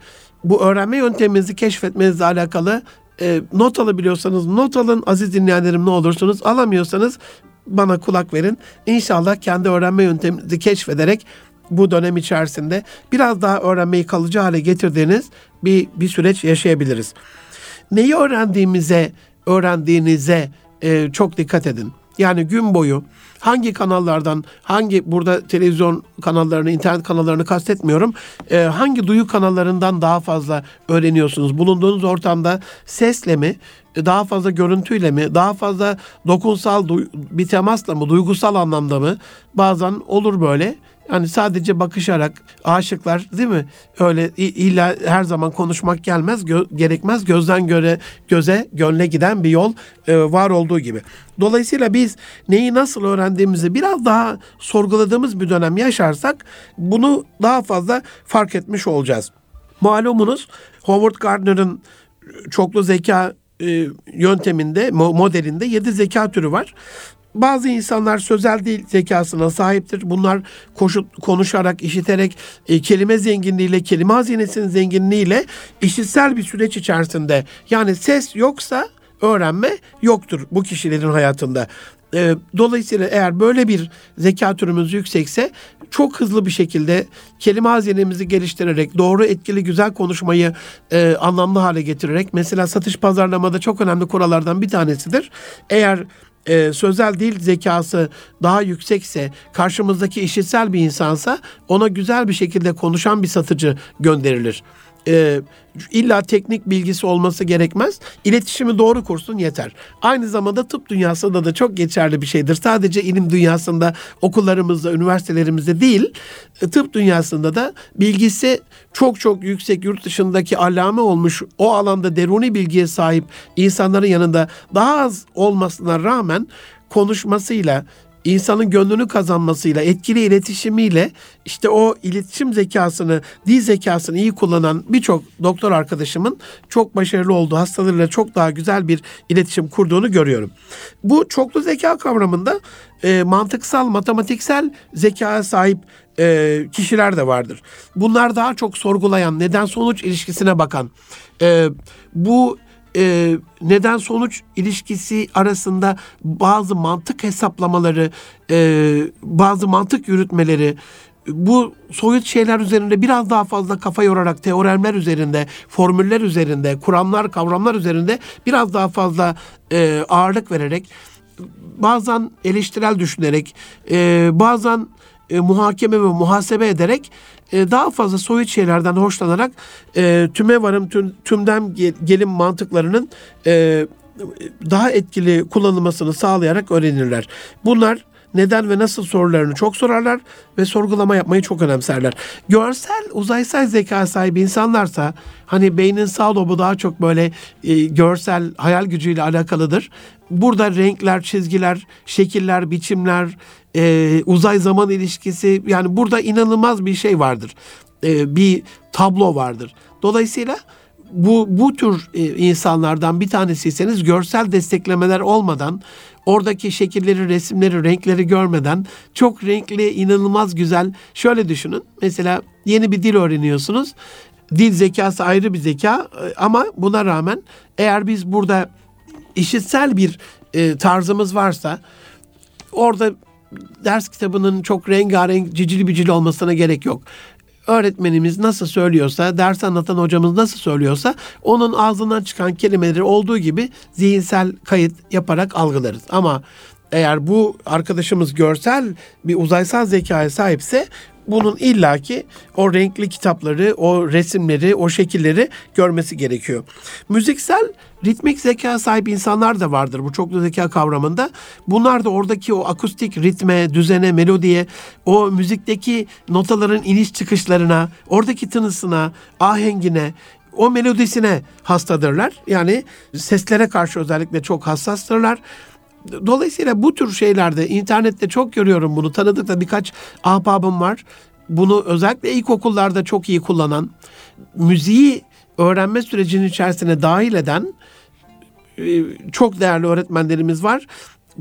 bu öğrenme yönteminizi keşfetmenizle alakalı e, not alabiliyorsanız not alın aziz dinleyenlerim ne olursunuz. Alamıyorsanız bana kulak verin. İnşallah kendi öğrenme yönteminizi keşfederek bu dönem içerisinde biraz daha öğrenmeyi kalıcı hale getirdiğiniz bir, bir süreç yaşayabiliriz. Neyi öğrendiğimize, öğrendiğinize e, çok dikkat edin. Yani gün boyu hangi kanallardan, hangi burada televizyon kanallarını, internet kanallarını kastetmiyorum. E, hangi duyu kanallarından daha fazla öğreniyorsunuz? Bulunduğunuz ortamda sesle mi, daha fazla görüntüyle mi, daha fazla dokunsal bir temasla mı, duygusal anlamda mı? Bazen olur böyle. Yani sadece bakışarak aşıklar değil mi? Öyle illa her zaman konuşmak gelmez, gö- gerekmez. Gözden göre göze, gönle giden bir yol e, var olduğu gibi. Dolayısıyla biz neyi nasıl öğrendiğimizi biraz daha sorguladığımız bir dönem yaşarsak bunu daha fazla fark etmiş olacağız. Malumunuz Howard Gardner'ın çoklu zeka e, yönteminde, modelinde yedi zeka türü var. Bazı insanlar sözel dil zekasına sahiptir. Bunlar koşu, konuşarak, işiterek, e, kelime zenginliğiyle, kelime hazinesinin zenginliğiyle işitsel bir süreç içerisinde yani ses yoksa öğrenme yoktur bu kişilerin hayatında. E, dolayısıyla eğer böyle bir zeka türümüz yüksekse çok hızlı bir şekilde kelime hazinemizi geliştirerek doğru etkili güzel konuşmayı e, anlamlı hale getirerek mesela satış pazarlamada çok önemli kurallardan bir tanesidir. Eğer e, sözel dil zekası daha yüksekse, karşımızdaki işitsel bir insansa ona güzel bir şekilde konuşan bir satıcı gönderilir e, illa teknik bilgisi olması gerekmez. İletişimi doğru kursun yeter. Aynı zamanda tıp dünyasında da çok geçerli bir şeydir. Sadece ilim dünyasında, okullarımızda, üniversitelerimizde değil, e, tıp dünyasında da bilgisi çok çok yüksek yurt dışındaki allame olmuş, o alanda deruni bilgiye sahip insanların yanında daha az olmasına rağmen konuşmasıyla, insanın gönlünü kazanmasıyla, etkili iletişimiyle işte o iletişim zekasını, dil zekasını iyi kullanan birçok doktor arkadaşımın çok başarılı olduğu, hastalarıyla çok daha güzel bir iletişim kurduğunu görüyorum. Bu çoklu zeka kavramında e, mantıksal, matematiksel zekaya sahip e, kişiler de vardır. Bunlar daha çok sorgulayan, neden sonuç ilişkisine bakan, e, bu e, neden sonuç ilişkisi arasında bazı mantık hesaplamaları, e, bazı mantık yürütmeleri, bu soyut şeyler üzerinde biraz daha fazla kafa yorarak teoremler üzerinde, formüller üzerinde, kuramlar, kavramlar üzerinde biraz daha fazla e, ağırlık vererek, bazen eleştirel düşünerek, e, bazen e, muhakeme ve muhasebe ederek e, daha fazla soyut şeylerden hoşlanarak e, tüme varım tüm, tümden gelim mantıklarının e, daha etkili kullanılmasını sağlayarak öğrenirler. Bunlar neden ve nasıl sorularını çok sorarlar ve sorgulama yapmayı çok önemserler. Görsel, uzaysal zeka sahibi insanlarsa hani beynin sağ lobu daha çok böyle e, görsel hayal gücüyle alakalıdır. Burada renkler, çizgiler, şekiller, biçimler, e, uzay zaman ilişkisi yani burada inanılmaz bir şey vardır. E, bir tablo vardır. Dolayısıyla bu bu tür e, insanlardan bir tanesiyseniz görsel desteklemeler olmadan oradaki şekilleri, resimleri, renkleri görmeden çok renkli, inanılmaz güzel. Şöyle düşünün. Mesela yeni bir dil öğreniyorsunuz. Dil zekası ayrı bir zeka e, ama buna rağmen eğer biz burada işitsel bir e, tarzımız varsa orada ders kitabının çok rengarenk, cicili bicili olmasına gerek yok. Öğretmenimiz nasıl söylüyorsa, ders anlatan hocamız nasıl söylüyorsa onun ağzından çıkan kelimeleri olduğu gibi zihinsel kayıt yaparak algılarız. Ama eğer bu arkadaşımız görsel bir uzaysal zekaya sahipse bunun illaki o renkli kitapları, o resimleri, o şekilleri görmesi gerekiyor. Müziksel ritmik zeka sahip insanlar da vardır bu çoklu zeka kavramında. Bunlar da oradaki o akustik ritme, düzene, melodiye, o müzikteki notaların iniş çıkışlarına, oradaki tınısına, ahengine, o melodisine hastadırlar. Yani seslere karşı özellikle çok hassastırlar. Dolayısıyla bu tür şeylerde internette çok görüyorum bunu. Tanıdıkta birkaç ahbabım var. Bunu özellikle ilkokullarda çok iyi kullanan, müziği öğrenme sürecinin içerisine dahil eden e, çok değerli öğretmenlerimiz var.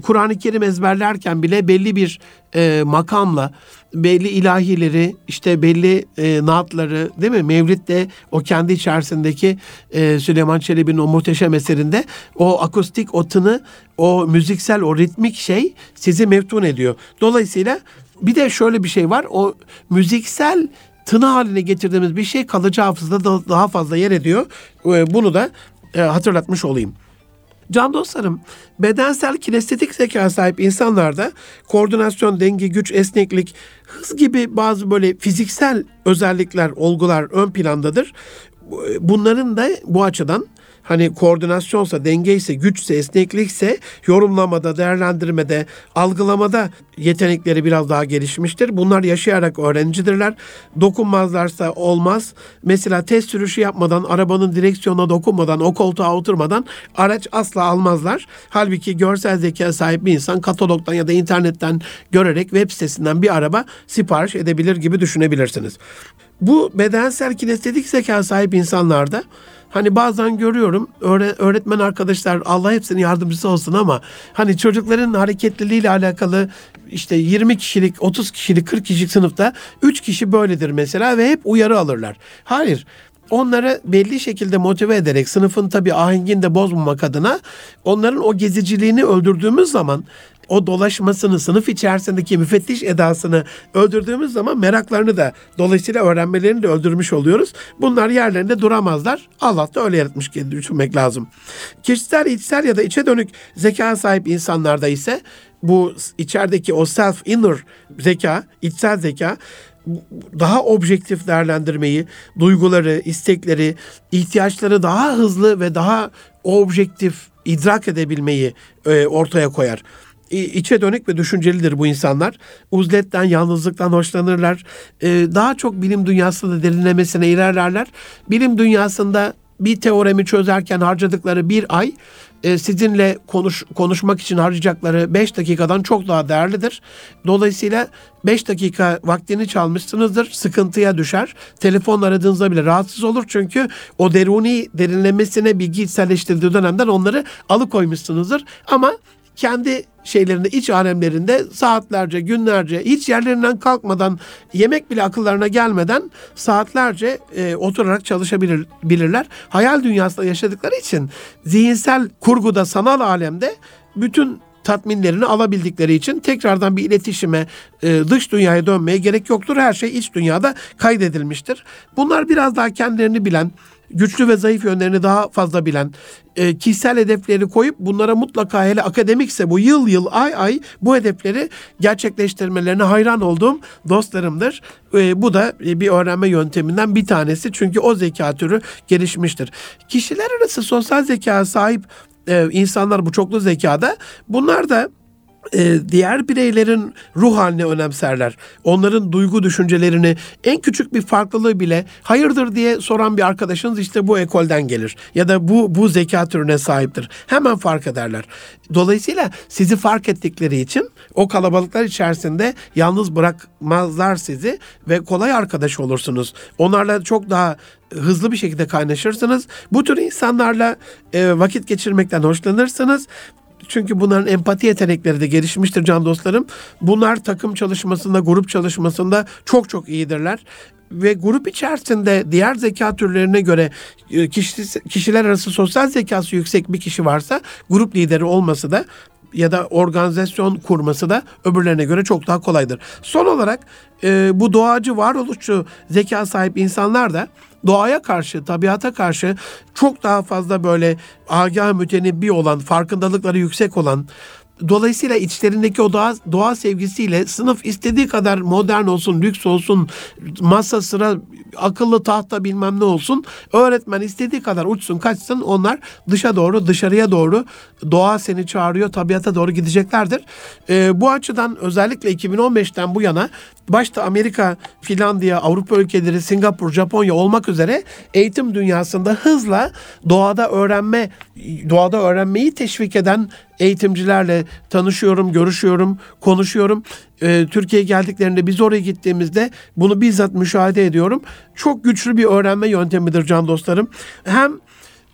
Kur'an-ı Kerim ezberlerken bile belli bir e, makamla belli ilahileri işte belli e, naatları değil mi? Mevlid'de o kendi içerisindeki e, Süleyman Çelebi'nin o muhteşem eserinde o akustik o tını o müziksel o ritmik şey sizi meftun ediyor. Dolayısıyla bir de şöyle bir şey var o müziksel tını haline getirdiğimiz bir şey kalıcı hafızada daha fazla yer ediyor. E, bunu da e, hatırlatmış olayım. Can dostlarım, bedensel kinestetik zeka sahip insanlarda koordinasyon, denge, güç, esneklik, hız gibi bazı böyle fiziksel özellikler, olgular ön plandadır. Bunların da bu açıdan hani koordinasyonsa, dengeyse, güçse, esneklikse yorumlamada, değerlendirmede, algılamada yetenekleri biraz daha gelişmiştir. Bunlar yaşayarak öğrencidirler. Dokunmazlarsa olmaz. Mesela test sürüşü yapmadan, arabanın direksiyonuna dokunmadan, o koltuğa oturmadan araç asla almazlar. Halbuki görsel zeka sahip bir insan katalogdan ya da internetten görerek web sitesinden bir araba sipariş edebilir gibi düşünebilirsiniz. Bu bedensel kinestetik zeka sahip insanlarda Hani bazen görüyorum öğretmen arkadaşlar Allah hepsinin yardımcısı olsun ama hani çocukların hareketliliğiyle alakalı işte 20 kişilik, 30 kişilik, 40 kişilik sınıfta 3 kişi böyledir mesela ve hep uyarı alırlar. Hayır onları belli şekilde motive ederek sınıfın tabii ahengini de bozmamak adına onların o geziciliğini öldürdüğümüz zaman o dolaşmasını, sınıf içerisindeki müfettiş edasını öldürdüğümüz zaman meraklarını da dolayısıyla öğrenmelerini de öldürmüş oluyoruz. Bunlar yerlerinde duramazlar. Allah da öyle yaratmış ki düşünmek lazım. Kişisel, içsel ya da içe dönük zeka sahip insanlarda ise bu içerideki o self inner zeka, içsel zeka daha objektif değerlendirmeyi, duyguları, istekleri, ihtiyaçları daha hızlı ve daha objektif idrak edebilmeyi e, ortaya koyar içe dönük ve düşüncelidir bu insanlar. Uzletten, yalnızlıktan hoşlanırlar. Ee, daha çok bilim dünyasında derinlemesine ilerlerler. Bilim dünyasında bir teoremi çözerken harcadıkları bir ay e, sizinle konuş, konuşmak için harcayacakları 5 dakikadan çok daha değerlidir. Dolayısıyla 5 dakika vaktini çalmışsınızdır, sıkıntıya düşer. Telefon aradığınızda bile rahatsız olur çünkü o deruni derinlemesine bilgi içselleştirdiği dönemden onları alıkoymuşsunuzdur. Ama kendi şeylerinde, iç alemlerinde saatlerce, günlerce hiç yerlerinden kalkmadan, yemek bile akıllarına gelmeden saatlerce e, oturarak çalışabilirler. Hayal dünyasında yaşadıkları için zihinsel kurguda, sanal alemde bütün tatminlerini alabildikleri için tekrardan bir iletişime, e, dış dünyaya dönmeye gerek yoktur. Her şey iç dünyada kaydedilmiştir. Bunlar biraz daha kendilerini bilen, güçlü ve zayıf yönlerini daha fazla bilen, e, kişisel hedefleri koyup bunlara mutlaka hele akademikse bu yıl yıl ay ay bu hedefleri gerçekleştirmelerine hayran olduğum dostlarımdır. E, bu da bir öğrenme yönteminden bir tanesi çünkü o zeka türü gelişmiştir. Kişiler arası sosyal zeka sahip e, insanlar bu çoklu zekada bunlar da e, diğer bireylerin ruh haline önemserler. Onların duygu düşüncelerini en küçük bir farklılığı bile hayırdır diye soran bir arkadaşınız işte bu ekolden gelir ya da bu bu zeka türüne sahiptir. Hemen fark ederler. Dolayısıyla sizi fark ettikleri için o kalabalıklar içerisinde yalnız bırakmazlar sizi ve kolay arkadaş olursunuz. Onlarla çok daha hızlı bir şekilde kaynaşırsınız. Bu tür insanlarla e, vakit geçirmekten hoşlanırsınız çünkü bunların empati yetenekleri de gelişmiştir can dostlarım. Bunlar takım çalışmasında, grup çalışmasında çok çok iyidirler ve grup içerisinde diğer zeka türlerine göre e, kişi, kişiler arası sosyal zekası yüksek bir kişi varsa grup lideri olması da ya da organizasyon kurması da öbürlerine göre çok daha kolaydır. Son olarak e, bu doğacı varoluşçu zeka sahip insanlar da doğaya karşı, tabiata karşı çok daha fazla böyle agah mütenebbi olan, farkındalıkları yüksek olan, Dolayısıyla içlerindeki o doğa, doğa sevgisiyle sınıf istediği kadar modern olsun, lüks olsun, masa sıra akıllı tahta bilmem ne olsun. Öğretmen istediği kadar uçsun kaçsın onlar dışa doğru dışarıya doğru doğa seni çağırıyor tabiata doğru gideceklerdir. Ee, bu açıdan özellikle 2015'ten bu yana başta Amerika, Finlandiya, Avrupa ülkeleri, Singapur, Japonya olmak üzere eğitim dünyasında hızla doğada öğrenme, doğada öğrenmeyi teşvik eden eğitimcilerle tanışıyorum, görüşüyorum, konuşuyorum. Ee, Türkiye'ye geldiklerinde biz oraya gittiğimizde bunu bizzat müşahede ediyorum. Çok güçlü bir öğrenme yöntemidir can dostlarım. Hem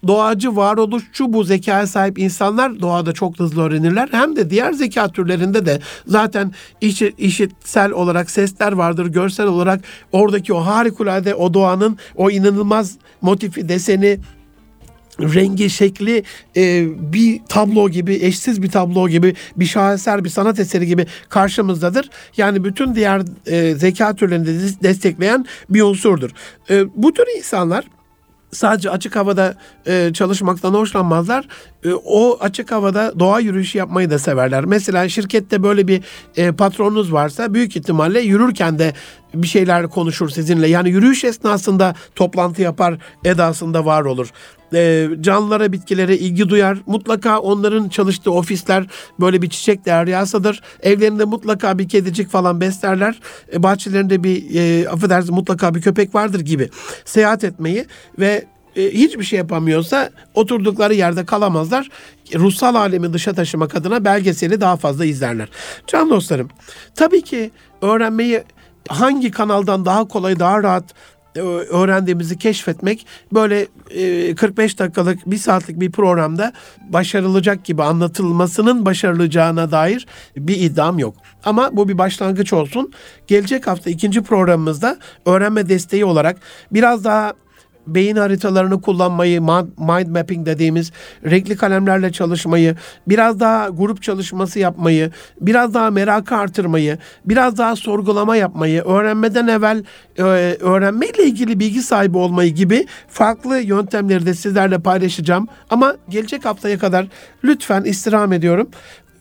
doğacı, varoluşçu bu zekaya sahip insanlar doğada çok hızlı öğrenirler. Hem de diğer zeka türlerinde de zaten işi, işitsel olarak sesler vardır, görsel olarak oradaki o harikulade o doğanın o inanılmaz motifi, deseni, rengi, şekli e, bir tablo gibi, eşsiz bir tablo gibi, bir şaheser, bir sanat eseri gibi karşımızdadır. Yani bütün diğer e, zeka türlerini de destekleyen bir unsurdur. E, bu tür insanlar sadece açık havada e, çalışmaktan hoşlanmazlar. E, o açık havada doğa yürüyüşü yapmayı da severler. Mesela şirkette böyle bir e, patronunuz varsa büyük ihtimalle yürürken de bir şeyler konuşur sizinle. Yani yürüyüş esnasında toplantı yapar edasında var olur. E, canlılara, bitkilere ilgi duyar. Mutlaka onların çalıştığı ofisler böyle bir çiçek deryasıdır. Evlerinde mutlaka bir kedicik falan beslerler. E, bahçelerinde bir e, affedersiniz mutlaka bir köpek vardır gibi. Seyahat etmeyi ve e, hiçbir şey yapamıyorsa oturdukları yerde kalamazlar. Ruhsal alemi dışa taşımak adına belgeseli daha fazla izlerler. Can dostlarım, tabii ki öğrenmeyi hangi kanaldan daha kolay, daha rahat e, öğrendiğimizi keşfetmek böyle 45 dakikalık, bir saatlik bir programda başarılacak gibi anlatılmasının başarılacağına dair bir iddiam yok. Ama bu bir başlangıç olsun. Gelecek hafta ikinci programımızda öğrenme desteği olarak biraz daha beyin haritalarını kullanmayı, mind mapping dediğimiz renkli kalemlerle çalışmayı, biraz daha grup çalışması yapmayı, biraz daha merakı artırmayı, biraz daha sorgulama yapmayı, öğrenmeden evvel e, öğrenmeyle ilgili bilgi sahibi olmayı gibi farklı yöntemleri de sizlerle paylaşacağım. Ama gelecek haftaya kadar lütfen istirham ediyorum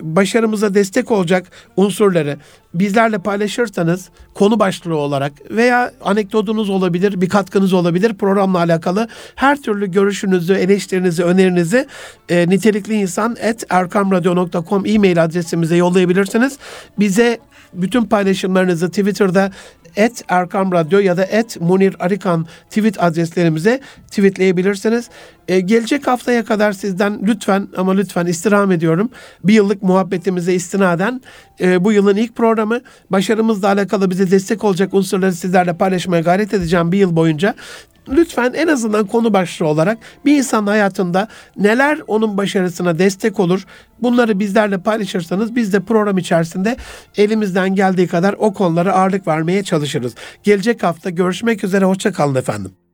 başarımıza destek olacak unsurları bizlerle paylaşırsanız konu başlığı olarak veya anekdotunuz olabilir, bir katkınız olabilir programla alakalı her türlü görüşünüzü, eleştirinizi, önerinizi e, nitelikli insan at erkamradyo.com e-mail adresimize yollayabilirsiniz. Bize bütün paylaşımlarınızı Twitter'da et Erkam Radyo ya da et Munir Arikan tweet adreslerimize tweetleyebilirsiniz. Ee, gelecek haftaya kadar sizden lütfen ama lütfen istirham ediyorum. Bir yıllık muhabbetimize istinaden e, bu yılın ilk programı başarımızla alakalı bize destek olacak unsurları sizlerle paylaşmaya gayret edeceğim bir yıl boyunca lütfen en azından konu başlığı olarak bir insan hayatında neler onun başarısına destek olur bunları bizlerle paylaşırsanız biz de program içerisinde elimizden geldiği kadar o konulara ağırlık vermeye çalışırız. Gelecek hafta görüşmek üzere hoşçakalın efendim.